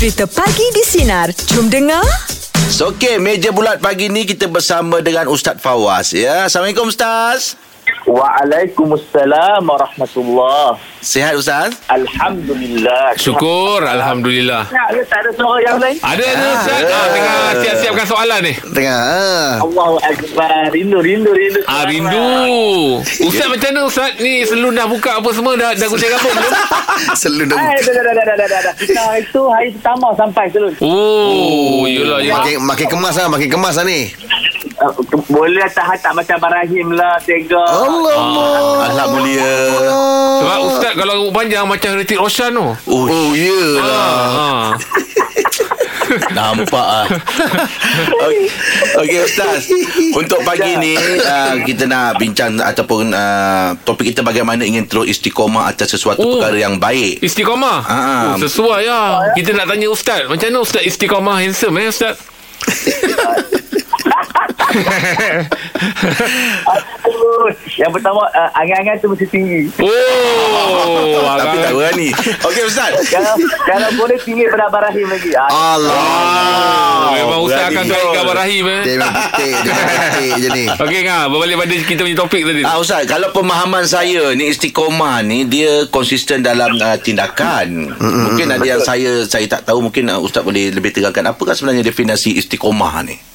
Cerita Pagi di Sinar. Jom dengar. So, okey, meja bulat pagi ni kita bersama dengan Ustaz Fawaz ya. Assalamualaikum Ustaz. Waalaikumsalam warahmatullahi Sihat Ustaz? Alhamdulillah. Syukur Alhamdulillah Tak ada, tak ada suara yang lain. Ada ada Ustaz ah, Tengah siap-siapkan soalan ni Tengah. ah. Allahu Akbar. Rindu, rindu, rindu. Ah rindu Ustaz macam mana Ustaz Ni selun dah buka apa semua Dah, dah gunting rambut belum Selalu dah Eh, dah, dah, dah, dah, dah, dah, dah. Kita itu hari pertama sampai selun. Oh Yelah yelah Makin, makin kemas lah, makin kemas lah ni. Uh, ke- boleh tak tak macam Barahim lah, Tega. Allah. Ahlak mulia. Sebab Ustaz kalau rambut panjang Macam Ritik Roshan tu Oh, oh iyalah. ah. Nampak ah. Okey, okay, Ustaz. Untuk pagi ni uh, kita nak bincang ataupun uh, topik kita bagaimana ingin terus istiqomah atas sesuatu Oh. perkara yang baik. Istiqamah Ah. oh, Sesuai lah Kita nak tanya Ustaz Macam mana Ustaz istiqamah handsome eh Ustaz Aduh. Yang pertama, uh, angan-angan tu mesti tinggi. Oh Tapi tak berani. Okey Ustaz. kalau, kalau boleh tinggi pada Barahim lagi. Ah, Allah. Ah, Memang Ustaz akan kaitkan Rahim eh Dia memang petik Dia memang petik je ni Okey ngah Berbalik pada kita punya topik tadi Ah Ustaz, kalau pemahaman saya ni istiqomah ni dia konsisten dalam uh, tindakan. Mungkin ada yang saya saya tak tahu mungkin uh, Ustaz boleh lebih terangkan apakah sebenarnya definisi istiqomah ni?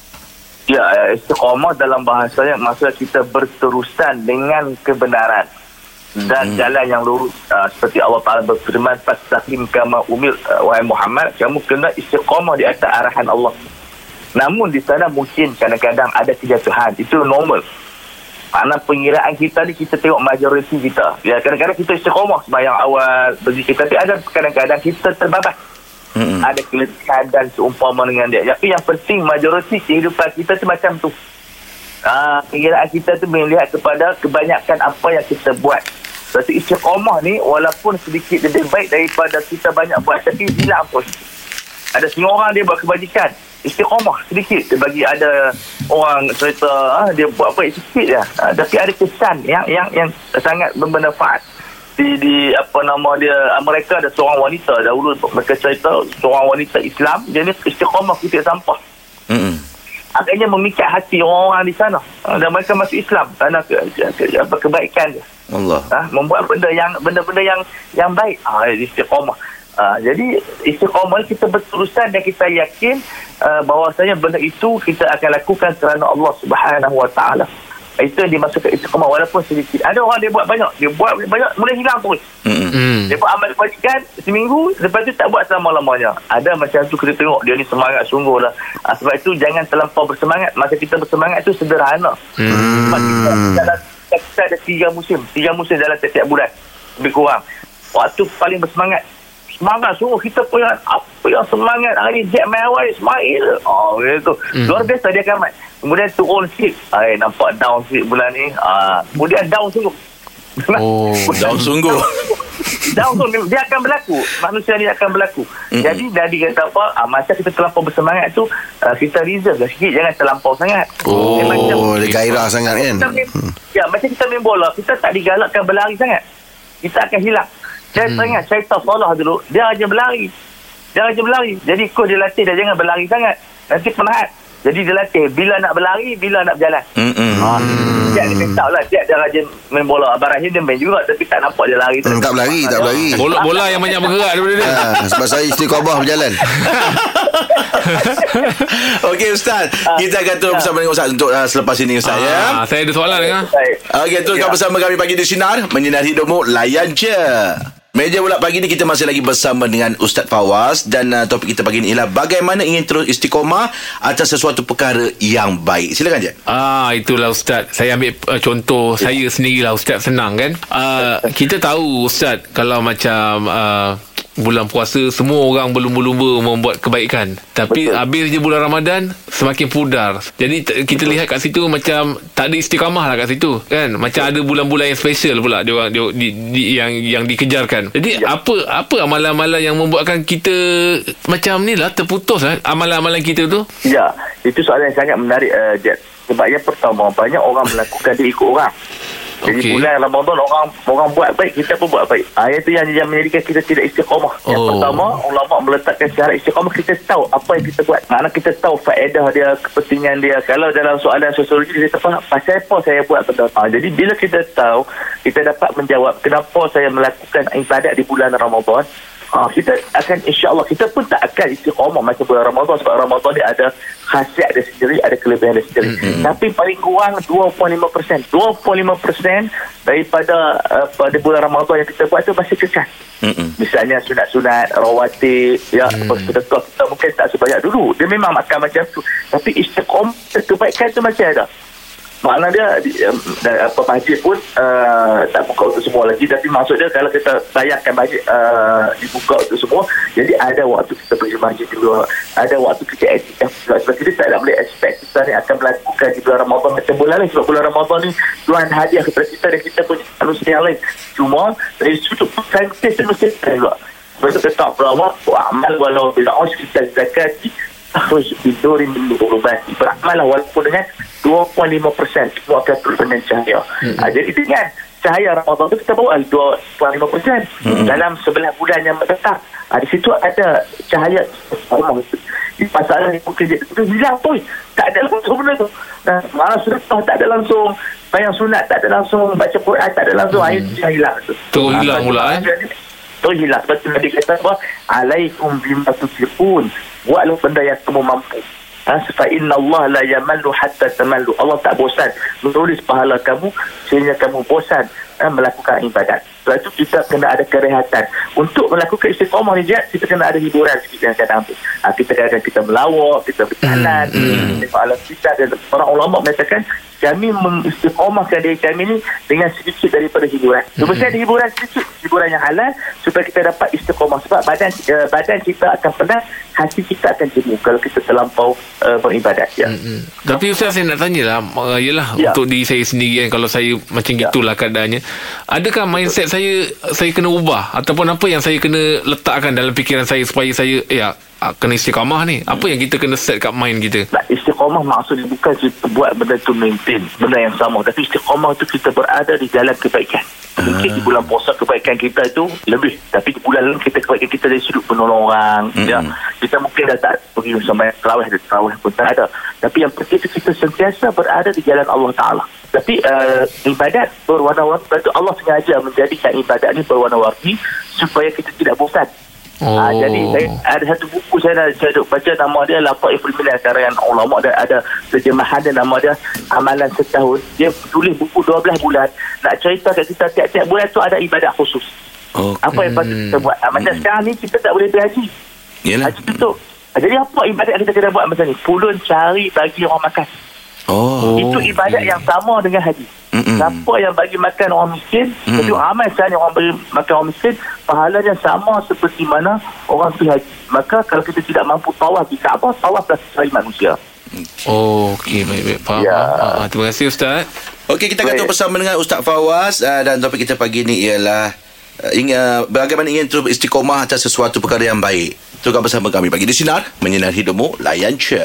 Ya, eh, istiqamah dalam bahasanya maksudnya kita berterusan dengan kebenaran dan jalan yang lurus uh, seperti Allah Taala berfirman fastaqim kama umir uh, wahai Muhammad kamu kena istiqamah di atas arahan Allah. Namun di sana mungkin kadang-kadang ada kejatuhan itu normal. Makna pengiraan kita ni kita tengok majoriti kita. Ya kadang-kadang kita istiqamah sembahyang awal berzikir tapi ada kadang-kadang kita terbabas Hmm. ada dan seumpama dengan dia. Tapi yang penting majoriti kehidupan kita tu macam tu. Ah, pengiraan kita tu melihat kepada kebanyakan apa yang kita buat. Satu istiqamah ni walaupun sedikit lebih baik daripada kita banyak buat tapi hilang pun. Ada setengah orang dia buat kebajikan. Istiqamah sedikit. Dia bagi ada orang cerita ah, dia buat baik sikit je. Ah, tapi ada kesan yang yang yang sangat bermanfaat di di apa nama dia ah, mereka ada seorang wanita dahulu. Mereka cerita seorang wanita Islam. Dia ni istiqamah kutip sampah. Hmm. akhirnya memikat hati orang-orang di sana. Ah, dan mereka masuk Islam. Kerana ke, ke, ke, apa kebaikan dia. Allah. ha, membuat benda yang benda-benda yang yang baik. Ah istiqamah. Ah, jadi istiqamah kita berterusan dan kita yakin uh, bahawasanya benda itu kita akan lakukan kerana Allah Subhanahu Wa Taala itu yang dimasukkan istiqamah walaupun sedikit. Ada orang dia buat banyak. Dia buat banyak mula hilang terus. Hmm. hmm. dia buat amal kebajikan seminggu lepas tu tak buat selama-lamanya. Ada macam tu kita tengok dia ni semangat sungguh lah. Ah, sebab itu jangan terlampau bersemangat. Masa kita bersemangat tu sederhana. Hmm. sebab kita, dalam, kita ada tiga musim. Tiga musim dalam setiap bulan. Lebih kurang. Waktu paling bersemangat. Semangat sungguh. Kita punya apa yang semangat hari Jack Mawai Ismail. Oh gitu. Hmm. luar biasa dia akan kemudian turun sikit ay, nampak down sikit bulan ni? Ah, kemudian down sungguh. Oh, Down sungguh. down tu dia akan berlaku. Manusia ni akan berlaku. Mm-mm. jadi Nabi kata apa? Ah, masa kita terlampau bersemangat tu ah, kita reserve lah sikit. Jangan terlampau sangat. Oh, Dia macam- dia gairah sangat kan? Kita main, ya macam kita main bola kita tak digalakkan berlari sangat. Kita akan hilang. Saya hmm. teringat syaitan salah dulu dia aja berlari. Dia aja berlari. Jadi kau dia latih dia jangan berlari sangat. Nanti penat jadi dia latih bila nak berlari bila nak berjalan Hmm. Ha. Jack dia tahu lah Jack dia rajin main bola Abang Rahim dia main juga Tapi tak nampak dia lari Hmm, tak berlari, tak berlari. Bola-bola yang banyak bergerak daripada dia ha, Sebab saya istiqamah berjalan Okey Ustaz, kita akan terus bersama dengan Ustaz untuk uh, selepas ini Ustaz ya. ah, Saya ada soalan dengar Baik. Okey, teruskan Ya. bersama kami pagi di sinar menyinar hidupmu layan je. Meja bulat pagi ni kita masih lagi bersama dengan Ustaz Fawaz dan uh, topik kita pagi ni ialah bagaimana ingin terus istiqomah atas sesuatu perkara yang baik. Silakan je. Ah itulah ustaz. Saya ambil uh, contoh saya sendirilah ustaz senang kan. Uh, kita tahu ustaz kalau macam uh, bulan puasa semua orang berlumba-lumba membuat kebaikan. Tapi Betul. habis je bulan Ramadan semakin pudar. Jadi t- kita lihat kat situ macam tak ada istiqamah lah kat situ kan. Macam ada bulan-bulan yang special pula dia orang dia, di, di, yang yang dikejarkan. Jadi Ya. apa apa amalan-amalan yang membuatkan kita macam ni lah terputus lah amalan-amalan kita tu. Ya, itu soalan yang sangat menarik uh, Jack. Sebab yang pertama banyak orang melakukan dia ikut orang. Jadi Okey. bulan Ramadan orang orang buat baik, kita pun buat baik. Ah itu yang yang menjadikan kita tidak istiqamah. Yang Oh. pertama, ulama meletakkan syarat istiqamah kita tahu apa yang kita buat. Maknanya kita tahu faedah dia, kepentingan dia. Kalau dalam soalan sosiologi kita faham pasal apa saya buat benda. Ah jadi bila kita tahu, kita dapat menjawab kenapa saya melakukan ibadat di bulan Ramadan. Ah, kita akan insya-Allah kita pun tak akan istiqamah macam bulan Ramadan sebab Ramadan dia ada khasiat dia sendiri, ada kelebihan dia sendiri. Mm-hmm. Tapi paling kurang 2.5%. 2.5% daripada uh, pada bulan Ramadan yang kita buat tu masih kekal. Mm-mm. Misalnya sunat-sunat, rawatib, ya, hmm. sedekah kita mungkin tak sebanyak dulu. Dia memang makan macam tu. Tapi istiqomah, kebaikan tu masih ada. Makna dia, dan apa masjid pun uh, tak buka untuk semua lagi. Tapi maksud dia kalau kita bayarkan masjid uh, dibuka untuk semua, jadi ada waktu kita pergi masjid juga. Ada waktu kita etikaf juga. Sebab kita tak boleh expect kita ni akan melakukan di bulan Ramadan macam bulan lain. Sebab bulan Ramadan ni Tuhan hadiah kepada kita dan kita pun manusia yang lain. Cuma dari sudut saintis tu mesti juga. Sebab itu kata berawak, amal walau bila us kita zakati harus tidurin dulu berubati. Beramal lah walaupun dengan 2.5% semua akan turun dengan cahaya. Hmm. Ha, jadi dengan cahaya Ramadan tu kita bawa 2.5% hmm. dalam 11 bulan yang mendatang. Ha, di situ ada cahaya itu. Masalah yang mungkin dia tu hilang pun. Tak ada langsung benda tu. Nah, malah sedekah tak ada langsung. Bayang sunat tak ada langsung. Baca Quran tak ada langsung. Hmm. Akhirnya dia hilang tu. Terus hilang pula, eh? Terus hilang. Sebab tu Nabi kata apa? Alaikum bima tusifun. Buatlah benda yang kamu mampu. Ha, fa inna Allah la yamallu hatta tamallu. Allah tak bosan menulis pahala kamu sehingga kamu bosan ha, melakukan ibadat. Sebab itu kita kena ada kerehatan. Untuk melakukan istiqamah ni Jad, kita kena ada hiburan sikit kadang-kadang tu. Ha, kita kadang kita melawak, kita berjalan, hmm. tengok alam kita dan para ulama mengatakan kami mengistiqamahkan diri kami ni dengan sedikit daripada hiburan. So, mesti ada hiburan sedikit, hiburan yang halal supaya kita dapat istiqamah. Sebab badan uh, badan kita akan penat, hati kita akan jemu kalau kita terlampau uh, beribadat. Ya. Hmm. Tapi Ustaz saya nak tanyalah uh, Yelah Ya. Untuk diri saya sendiri kan Kalau saya macam Ya. gitulah keadaannya Adakah mindset saya Saya kena ubah Ataupun apa yang saya kena Letakkan dalam fikiran saya Supaya saya Ya ah, Kena istiqamah ni Apa yang kita kena set kat mind kita istiqamah maksudnya bukan kita buat benda tu maintain benda yang sama. Tapi istiqamah tu kita berada di jalan kebaikan. Mungkin di bulan puasa kebaikan kita itu lebih. Tapi di bulan lain kita kebaikan kita dari sudut penolong orang. Mm-mm. ya. Kita mungkin dah tak pergi sampai terawih dan terawih pun tak ada. Tapi yang penting itu kita sentiasa berada di jalan Allah Ta'ala. Tapi uh, ibadat berwarna-warni itu Allah sengaja menjadikan ibadat ni berwarna-warni supaya kita tidak bosan Oh. Ah, jadi saya ada satu buku saya dah saya duk baca nama dia Lataiful Minan karangan ulama dan ada terjemahan dia nama dia Amalan Setahun. Dia tulis buku 12 bulan nak cerita kat kita tiap-tiap bulan tu ada ibadat khusus. Oh, Apa yang patut kita buat? Ah, macam sekarang ni kita tak boleh pergi haji. yelah. Haji tutup. Ah, Jadi apa ibadat kita kena buat macam ni? Pulun cari bagi orang makan. Oh. Itu ibadat yang sama dengan haji. Mm-mm. Siapa yang bagi makan orang miskin, jadi ramai sekarang orang bagi makan orang miskin, pahalanya sama seperti mana orang pergi haji. Maka kalau kita tidak mampu tawaf di Kaabah, tawaf dah cari manusia. Oh Okey baik-baik Faham Ya. ah, Terima kasih Ustaz Okey, kita akan terus bersama dengan Ustaz Fawaz uh, dan topik kita pagi ni ialah ingin, bagaimana ingin terus istiqomah atas sesuatu perkara yang baik. Tukar bersama kami pagi di Sinar, menyinar hidupmu, layan je.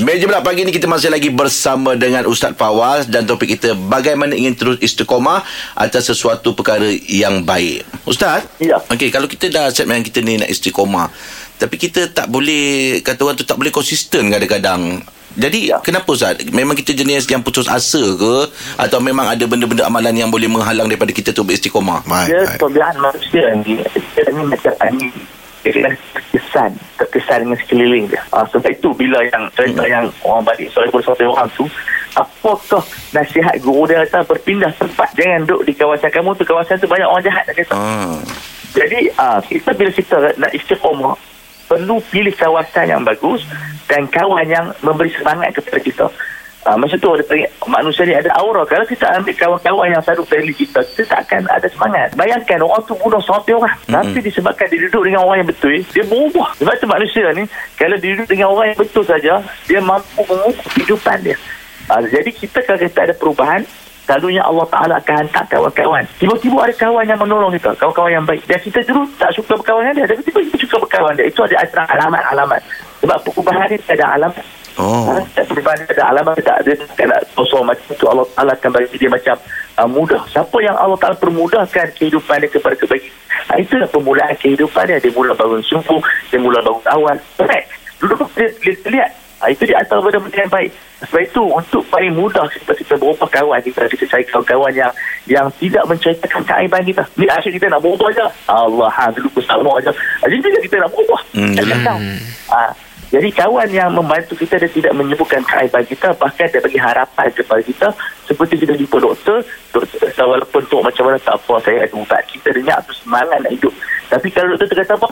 Meja pula pagi ni kita masih lagi bersama dengan Ustaz Fawaz dan topik kita bagaimana ingin terus istiqomah atas sesuatu perkara yang baik. Ustaz? Ya. Okey, kalau kita dah set yang kita ni nak istiqomah, tapi kita tak boleh, kata orang tu tak boleh konsisten kadang-kadang. Jadi ya. Ya. kenapa Ustaz? Memang kita jenis yang putus asa ke atau memang ada benda-benda amalan yang boleh menghalang daripada kita tu beristiqomah? Dia baik. tabiat manusia ni, dia ni macam. Dia kena terkesan, terkesan dengan sekeliling dia. Ah, sebab itu bila yang cerita Hmm. yang orang balik soal satu orang tu, apakah nasihat guru dia kata berpindah tempat. Jangan duduk di kawasan kamu tu, kawasan tu banyak orang jahat. Dia kata. Ah. Jadi ah kita bila kita nak istiqamah perlu pilih kawasan yang bagus dan kawan yang memberi semangat kepada kita. Ah, macam tu ada panggil, manusia ni ada aura. Kalau kita ambil kawan-kawan yang selalu friendly kita, kita tak akan ada semangat. Bayangkan orang tu bunuh seratus orang. Mm-hmm. Tapi disebabkan dia duduk dengan orang yang betul, dia berubah. Sebab tu manusia ni, kalau dia duduk dengan orang yang betul saja, dia mampu mengubah kehidupan dia. Ah, jadi kita kalau kita ada perubahan, selalunya Allah Ta'ala akan hantar kawan-kawan. Tiba-tiba ada kawan yang menolong kita, kawan-kawan yang baik. Dan kita dulu tak suka berkawan dengan dia, tapi tiba-tiba suka berkawan dia. Itu ada antara alamat-alamat. Sebab perubahan ni tak ada alamat. Oh. Ha, tak berbanding ada alamat tak ada tak nak kosong macam tu Allah Ta'ala akan bagi dia macam uh, mudah siapa yang Allah Ta'ala permudahkan kehidupan dia kepada kebaikan ha, itulah permulaan kehidupan dia dia mula bangun subuh dia mula bangun awal correct dulu dia, dia, dia lihat ha, itu di antara benda-benda yang baik. Sebab itu untuk paling mudah kita, kita berubah kawan kita kita cari kawan-kawan yang yang tidak menceritakan keaiban kita. Ni asyik kita nak berubah je. Allah ha, dulu pun sama je. Ha, jadi bila kita nak berubah. Hmm, tak ha, jadi kawan yang membantu kita dia tidak menyebutkan keaiban kita bahkan dia bagi harapan kepada kita. Seperti kita jumpa doktor doktor walaupun tu macam mana tak apa saya ada ubat. Kita dengar tu semangat nak hidup. Tapi kalau doktor tu kata apa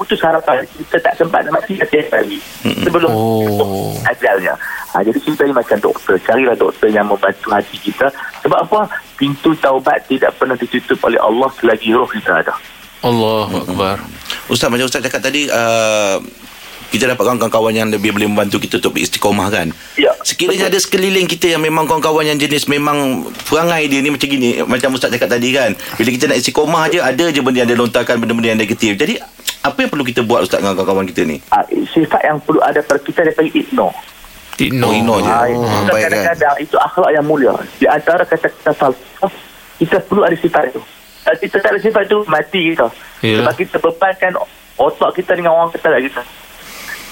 putus harapan kita tak sempat nak mati hati lagi sebelum Oh. ajalnya ha, jadi kita ni macam doktor carilah doktor yang membantu hati kita sebab apa pintu taubat tidak pernah ditutup oleh Allah selagi roh kita ada Allahu Akbar. Ustaz macam Ustaz cakap tadi uh, kita dapat kawan-kawan yang lebih boleh membantu kita untuk beristiqomah kan. Ya. Sekiranya ada sekeliling kita yang memang kawan-kawan yang jenis memang perangai dia ni macam gini macam Ustaz cakap tadi kan. Bila kita nak istiqomah je ada je benda yang dia lontarkan benda-benda yang negatif. Jadi apa yang perlu kita buat Ustaz dengan kawan-kawan kita ni? ha, sifat yang perlu ada pada kita dia panggil ignore Tino. Oh, ignore je. Ha, Oh, kita kadang-kadang itu akhlak yang mulia. Di antara kata-kata falsafah, kita perlu ada sifat itu. Kalau kita tak ada sifat itu, mati kita. Yalah. Sebab kita bebankan otak kita dengan orang kata kita.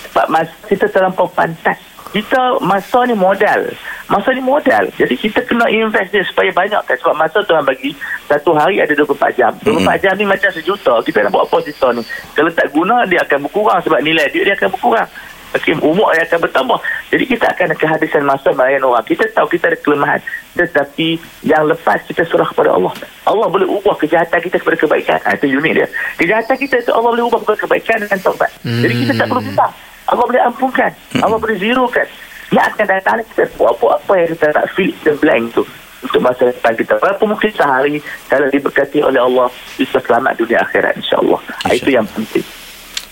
Sebab masa kita terlampau pantas. Kita masa ni modal. Masa ni modal. Jadi kita kena invest dia supaya banyak kan. Sebab masa Tuhan bagi satu hari ada 24 jam. 24 jam ni macam sejuta. Kita nak buat apa kita ni. Kalau tak guna dia akan berkurang sebab nilai duit dia akan berkurang. Okay, umur dia akan bertambah. Jadi kita akan kehabisan masa melayan orang. Kita tahu kita ada kelemahan. Tetapi yang lepas kita serah kepada Allah. Allah boleh ubah kejahatan kita kepada kebaikan. Ha, itu unik dia. Kejahatan kita itu Allah boleh ubah kepada kebaikan dengan taubat. Jadi kita tak perlu minta. Allah boleh ampunkan. Allah boleh zerokan. Yang akan datang kita buat apa-apa yang kita nak fill the blank tu untuk masa depan kita. Walaupun mungkin sehari kalau diberkati oleh Allah bisa selamat dunia akhirat insyaAllah. Ha, itu yang penting.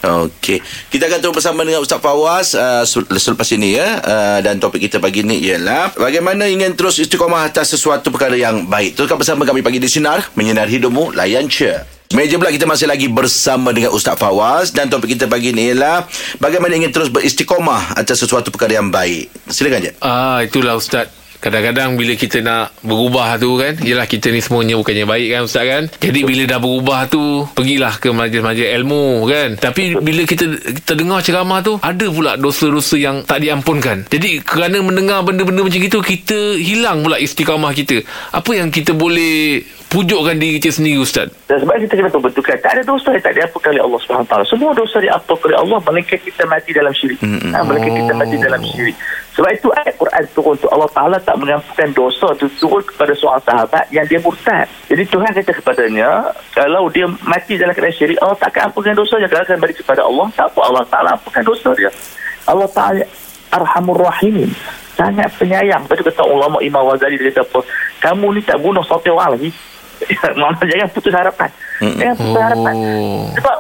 Okey. Kita akan terus bersama dengan Ustaz Fawaz uh, se- selepas ini ya. Uh, dan topik kita pagi ini ialah bagaimana ingin terus istiqamah atas sesuatu perkara yang baik. Teruskan bersama kami pagi di sinar menyinari hidupmu layan je. Meja pula kita masih lagi bersama dengan Ustaz Fawaz dan topik kita pagi ini ialah bagaimana ingin terus beristiqamah atas sesuatu perkara yang baik. Silakan je. Ah itulah ustaz. Kadang-kadang bila kita nak berubah tu kan Yelah kita ni semuanya bukannya baik kan Ustaz kan? Jadi bila dah berubah tu Pergilah ke majlis-majlis ilmu kan? Tapi bila kita kita dengar ceramah tu Ada pula dosa-dosa yang tak diampunkan. Jadi kerana mendengar benda-benda macam itu Kita hilang pula istiqamah kita. Apa yang kita boleh pujukkan diri kita sendiri Ustaz? Dan sebab itu kita kena betulkan tak ada dosa yang tak diampunkan oleh Allah SWT semua dosa diampunkan oleh Allah melainkan kita mati dalam syirik. Mm-hmm. ha, melainkan kita mati dalam syirik sebab itu ayat Quran turun tu Allah Ta'ala tak mengampunkan dosa tu turun kepada seorang sahabat yang dia murtad. Jadi Tuhan kata kepadanya kalau dia mati dalam keadaan syirik Allah tak akan ampunkan dosanya. Kalau akan balik kepada Allah tak apa. Allah Ta'ala ampunkan dosa dia. Allah Ta'ala Arhamur Rahimin sangat penyayang. Lepas tu kata ulama Imam Ghazali dia kata apa? Kamu ni tak bunuh satu orang lagi. Jangan putus harapan. Jangan putus harapan. Oh. Sebab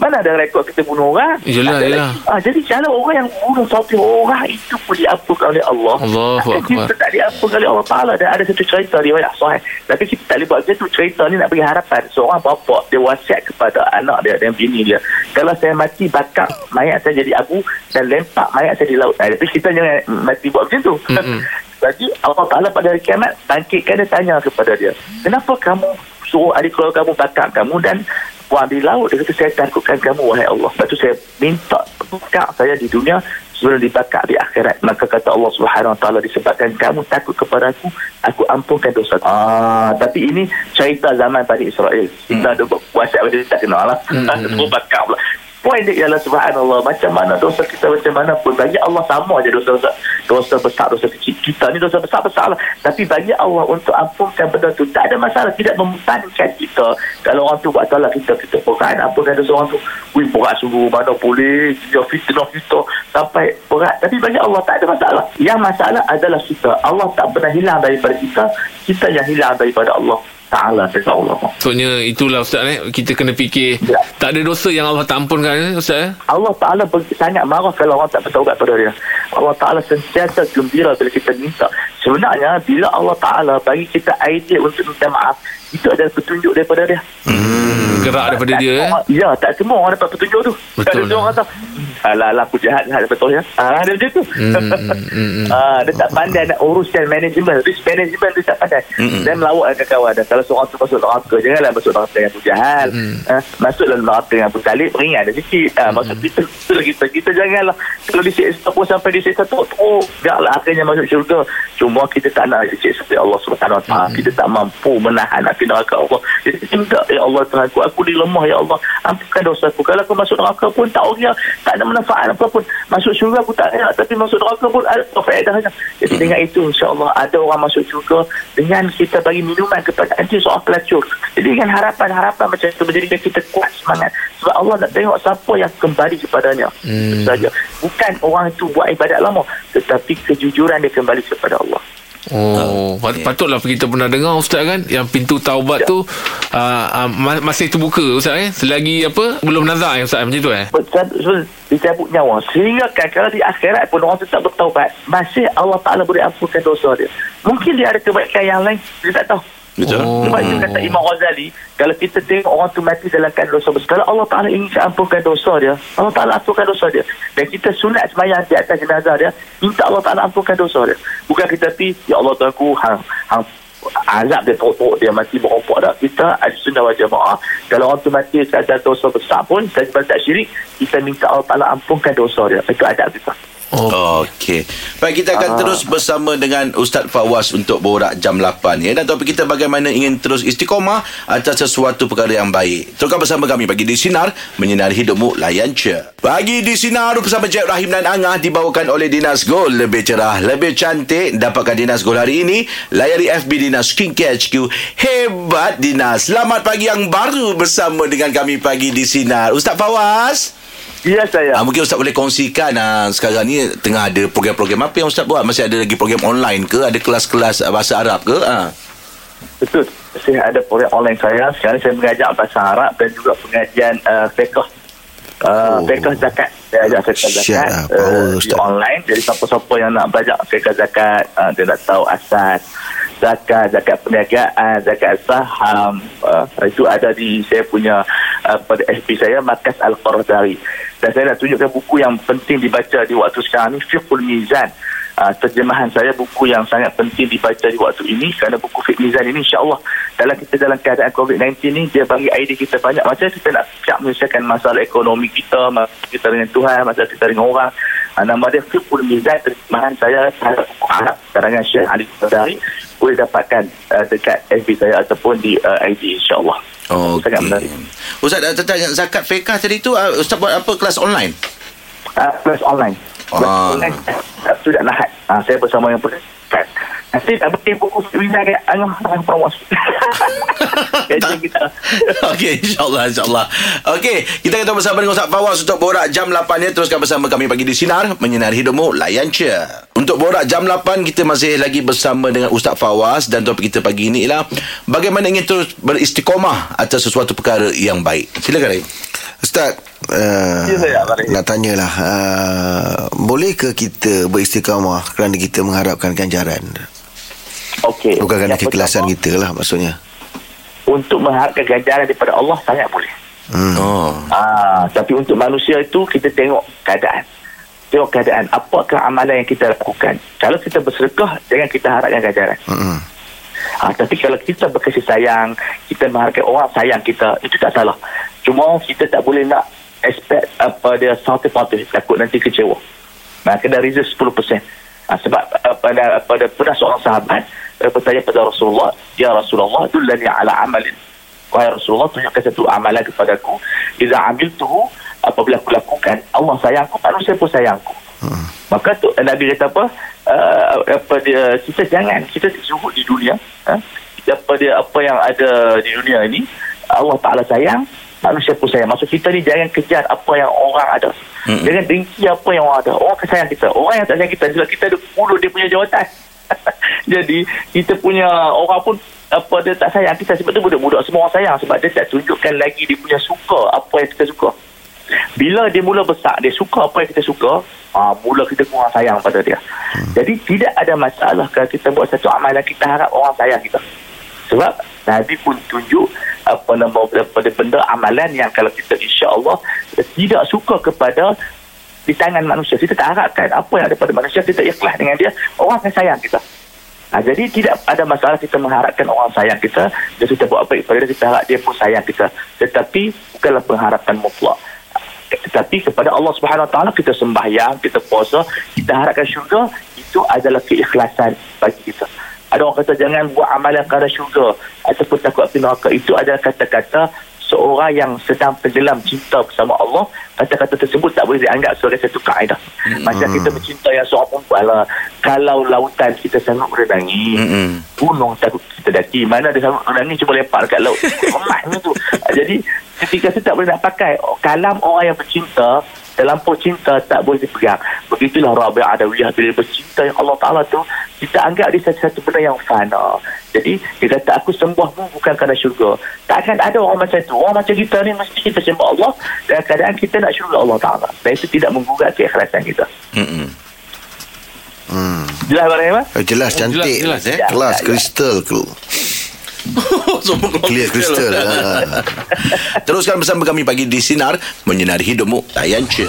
mana ada rekod kita bunuh orang? Yelah, Tak ada yelah. lagi. ah, Jadi kalau orang yang bunuh satu orang Itu pun diampunkan oleh Allah. Takkan Akbar. Kita tak diampunkan oleh Allah Ta'ala? Dan ada satu cerita riwayat sahih. Tapi kita tak boleh buat macam tu. Cerita ni nak bagi harapan. Seorang bapa Dia wasiat kepada anak dia Dan bini dia. Kalau saya mati bakar Mayat saya jadi abu Dan lempak mayat saya di laut. Ah, Tapi kita jangan mati buat macam tu. Jadi Allah Ta'ala pada hari kiamat Bangkitkan dia tanya kepada dia Kenapa kamu suruh adik keluarga kamu bakar kamu Dan buang di laut. Dia kata saya takutkan kamu wahai Allah. Lepas tu saya minta bakar saya di dunia Sebelum dibakar di akhirat. Maka kata Allah Subhanahu Wa Ta'ala Disebabkan kamu takut kepada aku Aku ampunkan dosa ah, Tapi ini cerita zaman Bani Israel. Kita ada buat dia tak kenal lah. Hmm. Semua bakar pula Poin dia ialah subhanallah Macam mana dosa kita macam mana pun. Bagi Allah sama je dosa-dosa Dosa besar, dosa kecil. Kita ni dosa besar-besar lah. Tapi bagi Allah untuk ampunkan benda tu. Tak ada masalah Tidak membebankan kita. Kalau orang tu buat salah kita Kita berat ampunkan dosa orang tu. Wih berat sungguh Mana boleh? Dia fitnah kita Sampai berat. Tapi bagi Allah tak ada masalah. Yang masalah adalah kita. Allah tak pernah hilang daripada kita Kita yang hilang daripada Allah Ta'ala Allah Maksudnya itulah Ustaz eh Kita kena fikir Ya. Tak ada dosa yang Allah tak ampunkan eh, Ustaz eh Allah Ta'ala sangat marah kalau orang tak bertaubat pada dia. Allah Ta'ala sentiasa gembira bila kita minta. Sebenarnya, bila Allah Ta'ala bagi kita idea untuk minta maaf, itu adalah petunjuk daripada dia. Gerak daripada Tak dia eh semua orang- Ya, tak semua orang dapat petunjuk tu. Betul dia lah. orang kata, Alah aku jahat, jahat betul ya. Ah, dia macam tu. Hmm, hmm, hmm. Ah, dia tak pandai nak uruskan manajemen. Risk management dia tak pandai. Mm-mm. Dan melawak dengan kawan dia. Kalau seorang tu masuk neraka, janganlah masuk neraka yang pujahal. Mm. Ah, masuk dalam neraka yang bertalib, beringat dia sikit. Ah, Maksud kita, kita, kita, kita janganlah. Kalau disiksa pun sampai disiksa tu, oh, biarlah akhirnya masuk syurga. Cuma kita tak nak disiksa oleh Allah SWT. Mm. Kita tak mampu menahan api neraka Allah. Jadi minta, Ya Allah Tuhan aku, aku ni lemah, Ya Allah. Ampunkan dosa aku. Kalau aku masuk neraka pun, tak orang, tak ada manfaat apa pun. Masuk syurga aku tak nak. Tapi masuk neraka pun ada faedahnya. Jadi dengan itu, insyaAllah, ada orang masuk syurga dengan kita bagi minuman kepada anti seorang pelacur. Jadi dengan harapan-harapan macam itu menjadikan kita kuat semangat. Sebab Allah nak tengok siapa yang kembali kepadanya. Hmm. Saja. Bukan orang itu buat ibadat lama. Tetapi kejujuran dia kembali kepada Allah. Oh, pat- patutlah kita pernah dengar Ustaz kan? Yang pintu taubat tu uh, uh, ma- masih terbuka Ustaz eh? Selagi apa belum nazar ya Ustaz macam tu eh? Dicabut nyawa. Sehingga kalau di akhirat pun orang tu tak bertaubat. Masih Allah Ta'ala boleh ampunkan dosa dia. Mungkin dia ada kebaikan yang lain dia tak tahu Betul. Oh. sebab itu kata Imam Ghazali kalau kita tengok orang tu mati dalam keadaan dosa besar kalau Allah Ta'ala ingin ampunkan dosa dia Allah Ta'ala ampunkan dosa dia dan kita sunat semayang di atas jenazah dia minta Allah Ta'ala ampunkan dosa dia. Bukan kita pi Ya Allah Tuhan aku hang, hang azab dia teruk dia mati berompak dah kita ada sunnah wal jamaah kalau orang tu mati ada dosa besar pun tak syirik kita minta Allah Ta'ala ampunkan dosa dia. Itu adab kita oh. Okey. Baik, kita akan Ah. terus bersama dengan Ustaz Fawaz untuk borak jam 8 ya. Dan topik kita bagaimana ingin terus istiqomah atas sesuatu perkara yang baik. Teruskan bersama kami bagi di Sinar menyinari hidupmu layan je. Bagi di Sinar bersama Jeb Rahim dan Angah dibawakan oleh Dinas Gold lebih cerah, lebih cantik. Dapatkan Dinas Gold hari ini. Layari FB Dinas Skincare HQ. Hebat Dinas. Selamat pagi yang baru bersama dengan kami pagi di Sinar. Ustaz Fawaz. Ya saya Ah, mungkin Ustaz boleh kongsikan ah, sekarang ni tengah ada program-program apa yang Ustaz buat? Masih ada lagi program online ke? Ada kelas-kelas ah, bahasa Arab ke? Ah. Betul. Saya ada program online saya. Sekarang saya mengajar bahasa Arab dan juga pengajian uh, fiqh. Uh, Oh. fiqh zakat. Saya ajar fiqh zakat uh, di online. Jadi siapa-siapa yang nak belajar fiqh zakat, uh, dia nak tahu asas zakat, zakat perniagaan, zakat saham. Uh, itu ada di saya punya uh, pada FB saya, Markas Al-Qaradari. Dan saya nak tunjukkan buku yang penting dibaca di waktu sekarang ni, Fiqhul Mizan. Uh, terjemahan saya buku yang sangat penting dibaca di waktu ini kerana buku Fit Mizan ini insyaAllah dalam kita dalam keadaan COVID-19 ni dia bagi idea kita banyak. Macam kita nak siap menyelesaikan masalah ekonomi kita masalah kita dengan Tuhan masalah kita dengan orang. Uh, nama dia Fiqhul Mizan terjemahan saya terhadap buku Arab karangan Syekh Ali Sadari boleh dapatkan uh, dekat FB saya ataupun di uh, ID insyaAllah. Oh, sangat menarik. Ustaz tentang zakat fiqah tadi tu Ustaz buat apa kelas online? uh, kelas online Ah. sudah nahat uh, saya bersama yang berdekat nanti tak betul buku Wina kat Angah Angah kita Okey, insyaAllah, insyaAllah. Okey, kita akan bersama dengan Ustaz Fawaz untuk borak jam 8 ni. Teruskan bersama kami pagi di Sinar, menyinari hidupmu, layan je. Untuk borak jam 8, kita masih lagi bersama dengan Ustaz Fawaz dan topik kita pagi ini ialah bagaimana ingin terus beristiqomah atas sesuatu perkara yang baik. Silakan, Rai. Ustaz uh, Ya, saya. Nak tanyalah uh, Bolehkah kita beristiqamah Kerana kita mengharapkan ganjaran Okey. Bukan kerana Yang kekelasan pertama, kita lah maksudnya Untuk mengharapkan ganjaran daripada Allah sangat boleh. hmm. Oh. Ah, tapi untuk manusia itu kita tengok keadaan. Tengok keadaan. Apakah amalan yang kita lakukan? Kalau kita bersedekah, jangan kita harapkan ganjaran. Hmm. Ha, tapi kalau kita berkasih sayang, kita mengharapkan orang sayang kita, itu tak salah. Cuma kita tak boleh nak expect apa dia party-party, takut nanti kecewa. Maka dah reserve 10%. Ha, sebab uh, pada, pada pernah seorang sahabat uh, bertanya pada Rasulullah, Ya Rasulullah, dullani ala amalin. Wahai Rasulullah, tunjukkan satu amalan kepadaku. Iza ambil tuhu, apabila aku lakukan, Allah sayangku, manusia pun sayangku. Hmm. Maka tu Nabi kata apa? Uh, apa dia kita jangan kita zuhud di dunia. Ha? Apa dia apa yang ada di dunia ini Allah Taala sayang manusia pun sayang. Maksud kita ni jangan kejar apa yang orang ada. Mm-mm. Jangan dengki apa yang orang ada. Orang akan sayang kita. Orang yang tak sayang kita sebab kita ada puluh dia punya jawatan. Jadi kita punya orang pun apa dia tak sayang kita sebab tu budak-budak semua orang sayang sebab dia tak tunjukkan lagi dia punya suka apa yang kita suka. Bila dia mula besar dia suka apa yang kita suka, ah mula kita kurang sayang pada dia. Hmm. Jadi tidak ada masalah kalau kita buat satu amalan kita harap orang sayang kita. Sebab Nabi pun tunjuk apa nama daripada benda amalan yang kalau kita insya-Allah tidak suka kepada di tangan manusia. Kita tak harapkan apa yang ada pada manusia. Kita ikhlas dengan dia. Orang akan sayang kita. Ha, jadi tidak ada masalah kita mengharapkan orang sayang kita. Dia kita buat baik pada kita harap dia pun sayang kita. Tetapi bukanlah pengharapan mutlak. Tetapi kepada Allah Subhanahu Wa Taala kita sembahyang, kita puasa, kita harapkan syurga itu adalah keikhlasan bagi kita. Ada orang kata jangan buat amalan kerana syurga ataupun takut api neraka. Itu adalah kata-kata seorang yang sedang tenggelam cinta bersama Allah. Kata-kata tersebut tak boleh dianggap sebagai satu kaedah. Hmm. Macam kita mencintai yang seorang perempuan lah. Kalau lautan kita sangat merenangi, Mm-mm. gunung takut kita daki. Mana ada sangat merenangi cuma lempar dekat laut. Emaknya tu. Jadi ketika kita tak boleh nak pakai kalam orang yang bercinta terlampau cinta tak boleh dipegang. Begitulah Rabi' Adawiyah bila bercinta yang Allah Ta'ala tu kita anggap dia satu-satu benda yang fana. Jadi dia kata aku sembahmu bukan kerana syurga. Tak akan ada orang macam tu. Orang macam kita ni mesti kita sembah Allah dalam keadaan kita nak syurga Allah Ta'ala. Dan itu tidak menggugat keikhlasan kita. Mm-mm. Hmm. Jelas Abang Rahim? Eh, jelas, Oh, cantik. jelas, jelas, eh. Kelas, Ya, ya. kristal. Keluar Clear kristal. crystal. ha. Teruskan bersama kami pagi di Sinar Menyinari hidupmu Layan je